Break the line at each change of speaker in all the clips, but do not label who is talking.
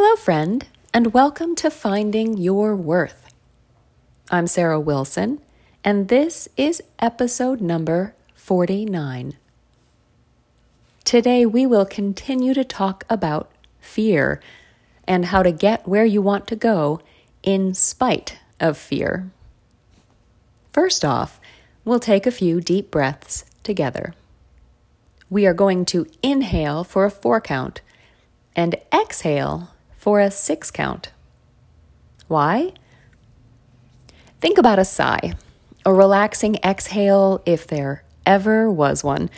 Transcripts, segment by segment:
Hello, friend, and welcome to Finding Your Worth. I'm Sarah Wilson, and this is episode number 49. Today, we will continue to talk about fear and how to get where you want to go in spite of fear. First off, we'll take a few deep breaths together. We are going to inhale for a four count and exhale for a six count. Why? Think about a sigh, a relaxing exhale if there ever was one.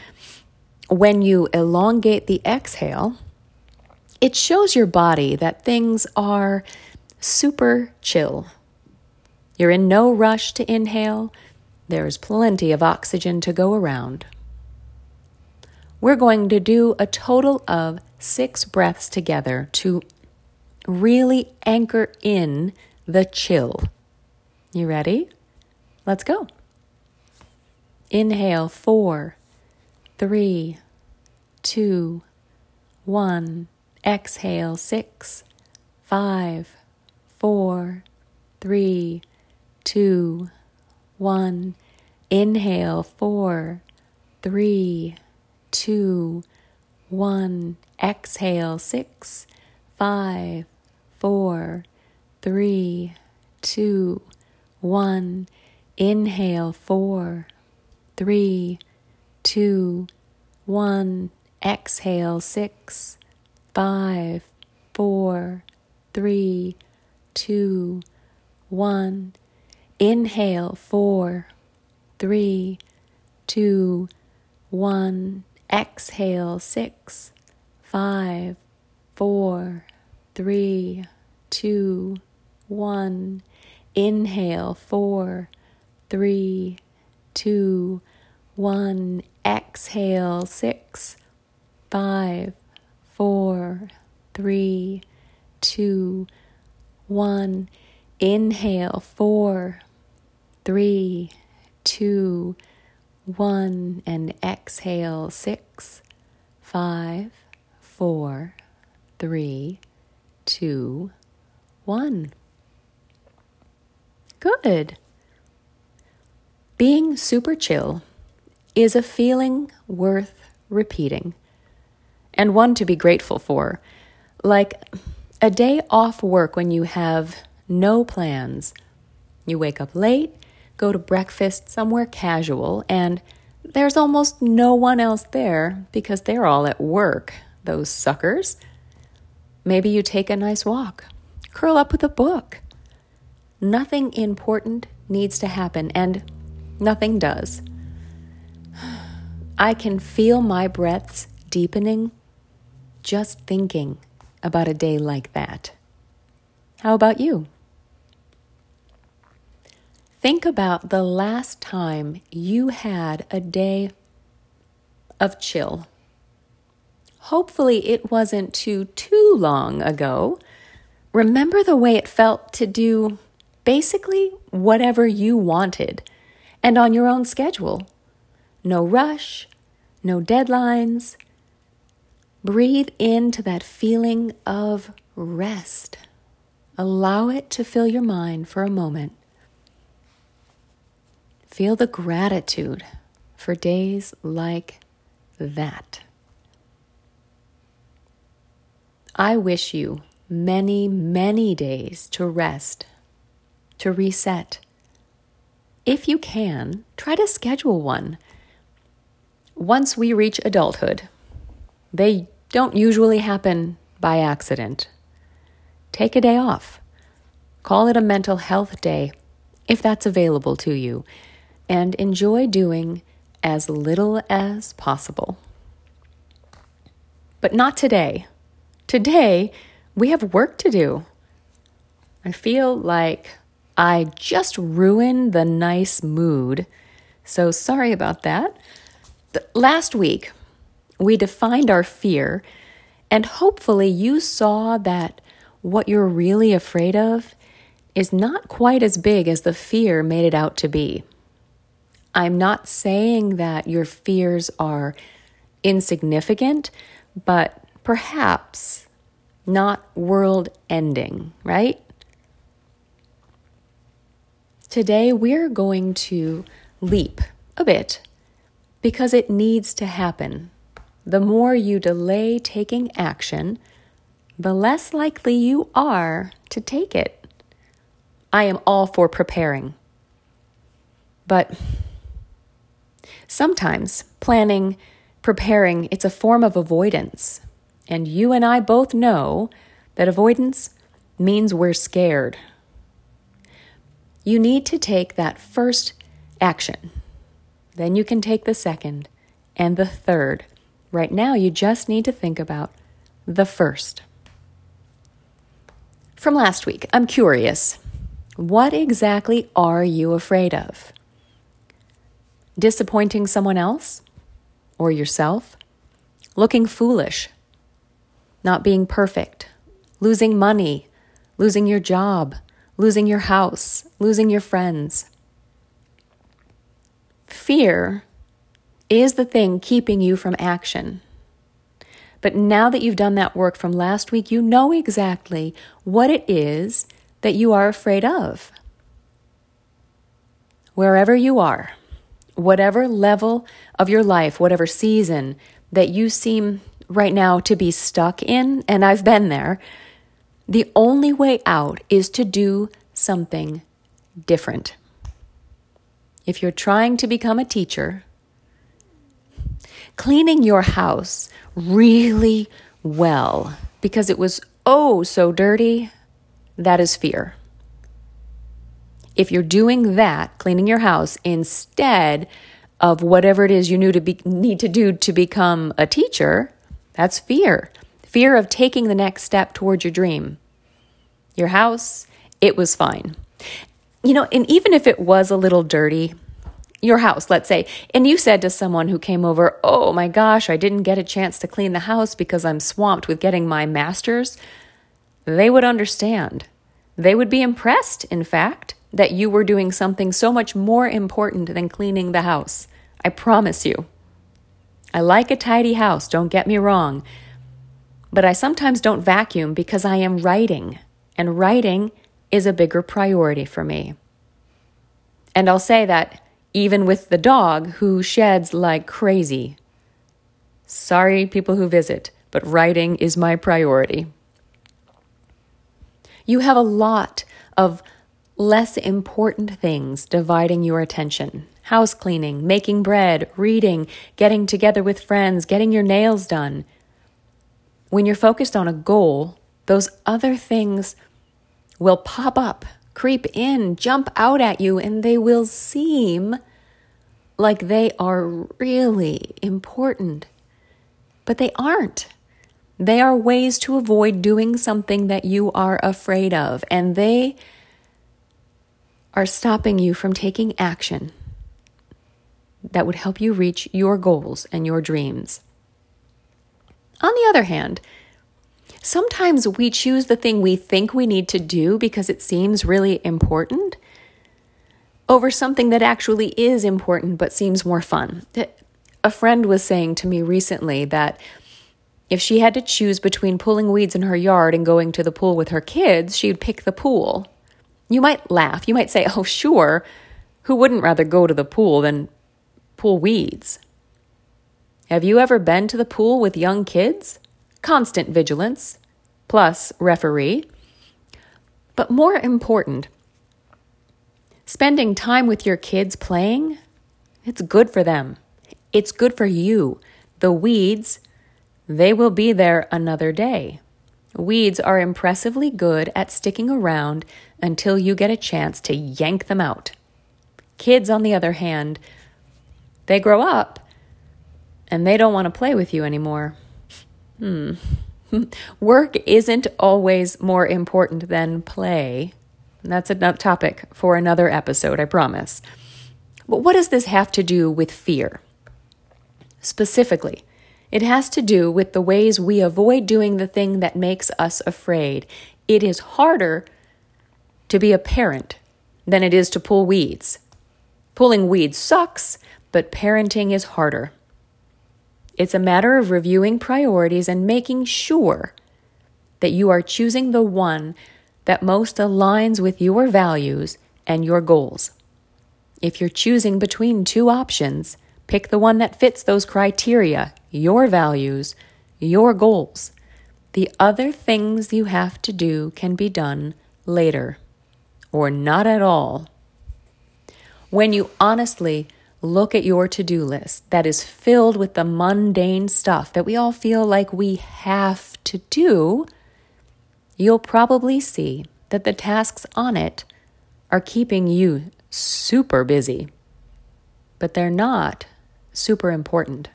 When you elongate the exhale, it shows your body that things are super chill. You're in no rush to inhale, there's plenty of oxygen to go around. We're going to do a total of six breaths together to really anchor in the chill. You ready? Let's go. Inhale, four, three, two, one. Exhale, six, five, four, three, two, one. Inhale, four, three, two, one. Exhale, six, five, four, three, two, one. Inhale, four, three, two, one. Exhale, six, five, four, three, two, one. Inhale, four, three, two, one. Exhale, six, five, four, three, two, one. Inhale, four, three, two, one. Exhale, six, five, four, three, two, one. Inhale, four, three, two, one. And exhale, six, five, four, three, two, one. Good. Being super chill is a feeling worth repeating and one to be grateful for. Like a day off work when you have no plans. You wake up late, go to breakfast somewhere casual, and there's almost no one else there because they're all at work, those suckers. Maybe you take a nice walk, curl up with a book. Nothing important needs to happen, and nothing does. I can feel my breaths deepening just thinking about a day like that. How about you? Think about the last time you had a day of chill. Hopefully, it wasn't too, too long ago. Remember the way it felt to do basically whatever you wanted and on your own schedule. No rush, no deadlines, Breathe into that feeling of rest. Allow it to fill your mind for a moment. Feel the gratitude for days like that. I wish you many, many days to rest, to reset. If you can, try to schedule one. Once we reach adulthood, they don't usually happen by accident. Take a day off. Call it a mental health day if that's available to you, and enjoy doing as little as possible. But not today. Today, we have work to do. I feel like I just ruined the nice mood, so sorry about that. Last week, we defined our fear, and hopefully you saw that what you're really afraid of is not quite as big as the fear made it out to be. I'm not saying that your fears are insignificant, but perhaps not world ending, right? Today, we're going to leap a bit because it needs to happen. The more you delay taking action, the less likely you are to take it. I am all for preparing. But sometimes planning, preparing, it's a form of avoidance. And you and I both know that avoidance means we're scared. You need to take that first action. Then you can take the second and the third. Right now, you just need to think about the first. From last week, I'm curious. What exactly are you afraid of? Disappointing someone else or yourself? Looking foolish? Not being perfect? Losing money? Losing your job? Losing your house? Losing your friends? Fear is the thing keeping you from action. But now that you've done that work from last week, you know exactly what it is that you are afraid of. Wherever you are, whatever level of your life, whatever season that you seem right now to be stuck in, and I've been there, the only way out is to do something different. If you're trying to become a teacher, cleaning your house really well because it was oh so dirty, that is fear. If you're doing that, cleaning your house, instead of whatever it is you to be, need to do to become a teacher, that's fear. Fear of taking the next step towards your dream. Your house, it was fine. You know, and even if it was a little dirty, your house, let's say, and you said to someone who came over, Oh my gosh, I didn't get a chance to clean the house because I'm swamped with getting my master's, they would understand. They would be impressed, in fact, that you were doing something so much more important than cleaning the house. I promise you. I like a tidy house, don't get me wrong, but I sometimes don't vacuum because I am writing, and writing is a bigger priority for me. And I'll say that even with the dog who sheds like crazy. Sorry, people who visit, but writing is my priority. You have a lot of less important things dividing your attention house cleaning, making bread, reading, getting together with friends, getting your nails done. When you're focused on a goal, those other things will pop up creep in, jump out at you, and they will seem like they are really important. But they aren't. They are ways to avoid doing something that you are afraid of, and they are stopping you from taking action that would help you reach your goals and your dreams. On the other hand, Sometimes we choose the thing we think we need to do because it seems really important over something that actually is important but seems more fun. Eh, a friend was saying to me recently that if she had to choose between pulling weeds in her yard and going to the pool with her kids, she'd pick the pool. You might laugh. You might say, oh, sure. Who wouldn't rather go to the pool than pull weeds? Have you ever been to the pool with young kids? constant vigilance, plus referee. But more important, spending time with your kids playing, it's good for them. It's good for you. The weeds, they will be there another day. Weeds are impressively good at sticking around until you get a chance to yank them out. Kids, on the other hand, they grow up and they don't want to play with you anymore. Hmm. Work isn't always more important than play. That's a topic for another episode, I promise. But what does this have to do with fear? Specifically, it has to do with the ways we avoid doing the thing that makes us afraid. It is harder to be a parent than it is to pull weeds. Pulling weeds sucks, but parenting is harder. It's a matter of reviewing priorities and making sure that you are choosing the one that most aligns with your values and your goals. If you're choosing between two options, pick the one that fits those criteria, your values, your goals. The other things you have to do can be done later or not at all. When you honestly look at your to do list that is filled with the mundane stuff that we all feel like we have to do, you'll probably see that the tasks on it are keeping you super busy. But they're not super important.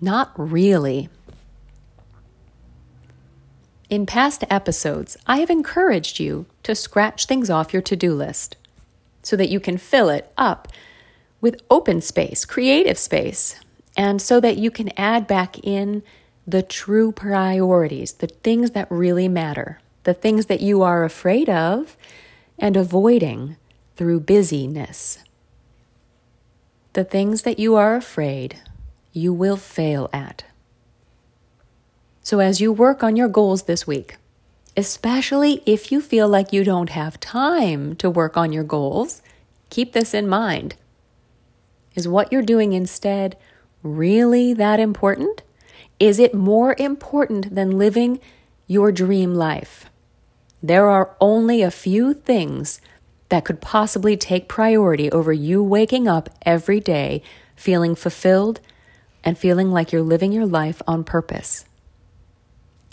Not really. In past episodes, I have encouraged you to scratch things off your to do list so that you can fill it up with open space, creative space, and so that you can add back in the true priorities, the things that really matter, the things that you are afraid of and avoiding through busyness. The things that you are afraid you will fail at. So, as you work on your goals this week, especially if you feel like you don't have time to work on your goals, keep this in mind. Is what you're doing instead really that important? Is it more important than living your dream life? There are only a few things that could possibly take priority over you waking up every day feeling fulfilled and feeling like you're living your life on purpose.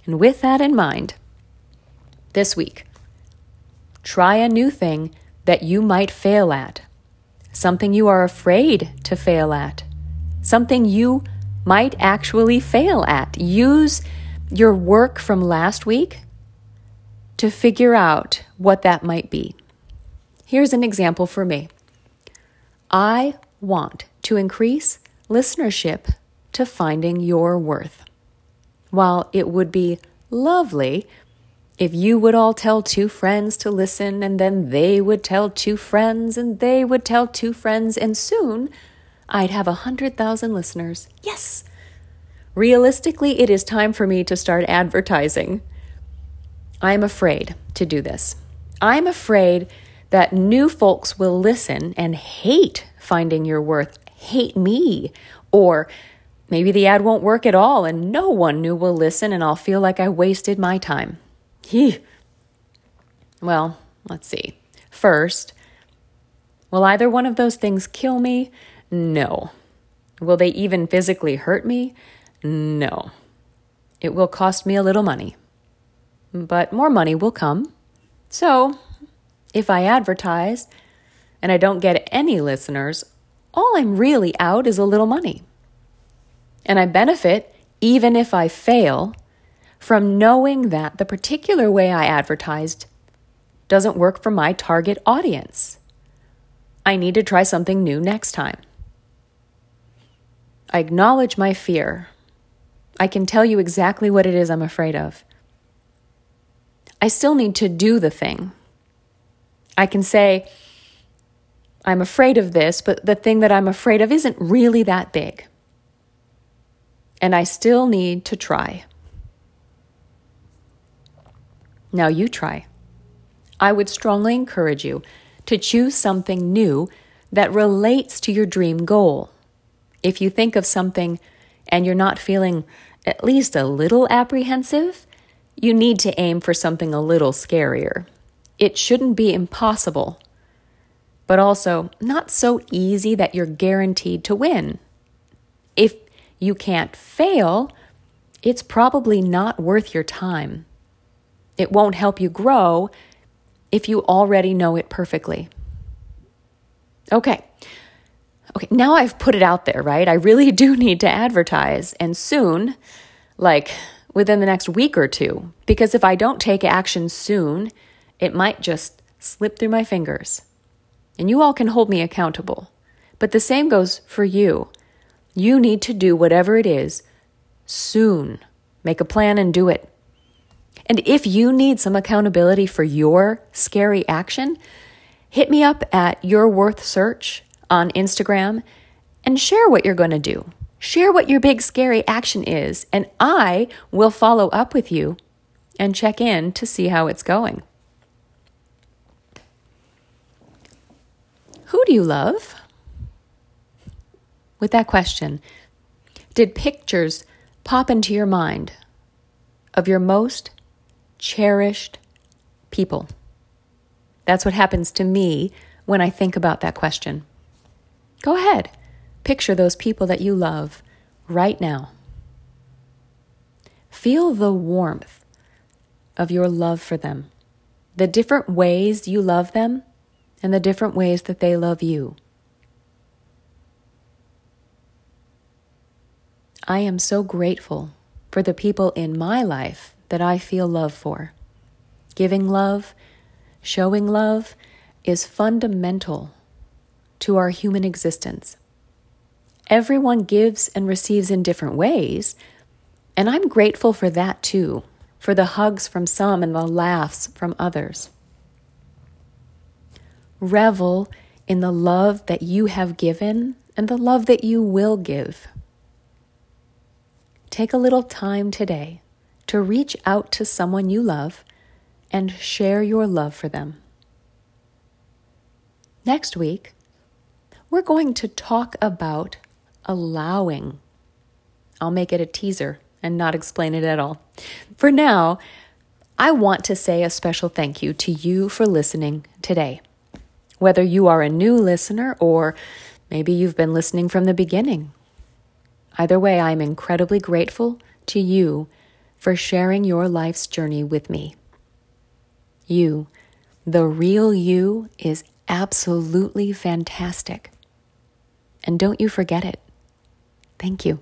And with that in mind, this week, try a new thing that you might fail at something you are afraid to fail at, something you might actually fail at. Use your work from last week to figure out what that might be. Here's an example for me I want to increase listenership to finding your worth. While it would be lovely if you would all tell two friends to listen, and then they would tell two friends, and they would tell two friends, and soon I'd have a hundred thousand listeners. Yes! Realistically, it is time for me to start advertising. I'm afraid to do this. I'm afraid that new folks will listen and hate finding your worth, hate me, or maybe the ad won't work at all and no one new will listen and I'll feel like I wasted my time. He. Well, let's see. First, will either one of those things kill me? No. Will they even physically hurt me? No. It will cost me a little money. But more money will come. So, if I advertise and I don't get any listeners, all I'm really out is a little money. And I benefit even if I fail from knowing that the particular way I advertised doesn't work for my target audience. I need to try something new next time. I acknowledge my fear. I can tell you exactly what it is I'm afraid of. I still need to do the thing. I can say, I'm afraid of this, but the thing that I'm afraid of isn't really that big. And I still need to try. Now you try. I would strongly encourage you to choose something new that relates to your dream goal. If you think of something and you're not feeling at least a little apprehensive, you need to aim for something a little scarier. It shouldn't be impossible, but also not so easy that you're guaranteed to win. If you can't fail, it's probably not worth your time. It won't help you grow if you already know it perfectly. Okay. Okay, now I've put it out there, right? I really do need to advertise, and soon, like within the next week or two, because if I don't take action soon, it might just slip through my fingers. And you all can hold me accountable. But the same goes for you. You need to do whatever it is soon. Make a plan and do it. And if you need some accountability for your scary action, hit me up at Your Worth Search on Instagram and share what you're going to do. Share what your big scary action is, and I will follow up with you and check in to see how it's going. Who do you love? With that question, did pictures pop into your mind of your most cherished people? That's what happens to me when I think about that question. Go ahead, picture those people that you love right now. Feel the warmth of your love for them, the different ways you love them, and the different ways that they love you. I am so grateful for the people in my life that I feel love for. Giving love, showing love is fundamental to our human existence. Everyone gives and receives in different ways, and I'm grateful for that too, for the hugs from some and the laughs from others. Revel in the love that you have given and the love that you will give. Take a little time today to reach out to someone you love and share your love for them. Next week, we're going to talk about allowing. I'll make it a teaser and not explain it at all. For now, I want to say a special thank you to you for listening today. Whether you are a new listener or maybe you've been listening from the beginning. Either way, I'm incredibly grateful to you for sharing your life's journey with me. You, the real you, is absolutely fantastic. And don't you forget it. Thank you.